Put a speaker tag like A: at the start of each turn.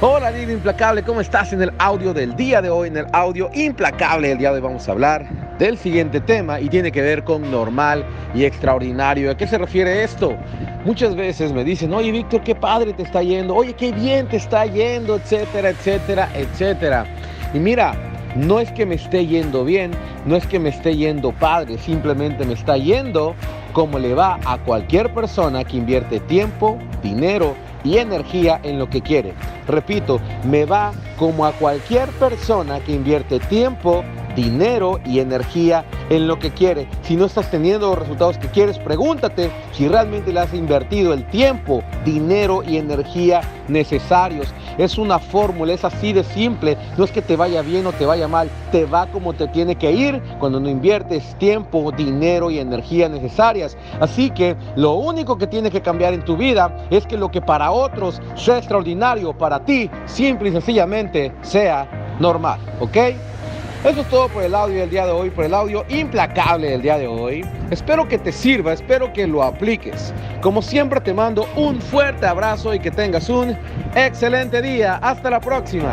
A: Hola Lindo Implacable, ¿cómo estás en el audio del día de hoy? En el audio implacable del día de hoy vamos a hablar del siguiente tema y tiene que ver con normal y extraordinario. ¿A qué se refiere esto? Muchas veces me dicen, oye Víctor, qué padre te está yendo, oye, qué bien te está yendo, etcétera, etcétera, etcétera. Y mira, no es que me esté yendo bien, no es que me esté yendo padre, simplemente me está yendo como le va a cualquier persona que invierte tiempo, dinero y energía en lo que quiere. Repito, me va como a cualquier persona que invierte tiempo, dinero y energía en lo que quiere. Si no estás teniendo los resultados que quieres, pregúntate si realmente le has invertido el tiempo, dinero y energía necesarios. Es una fórmula, es así de simple. No es que te vaya bien o te vaya mal, te va como te tiene que ir cuando no inviertes tiempo, dinero y energía necesarias. Así que lo único que tiene que cambiar en tu vida es que lo que para otros sea extraordinario, para ti simple y sencillamente sea normal, ¿ok? Eso es todo por el audio del día de hoy, por el audio implacable del día de hoy. Espero que te sirva, espero que lo apliques. Como siempre te mando un fuerte abrazo y que tengas un excelente día. Hasta la próxima.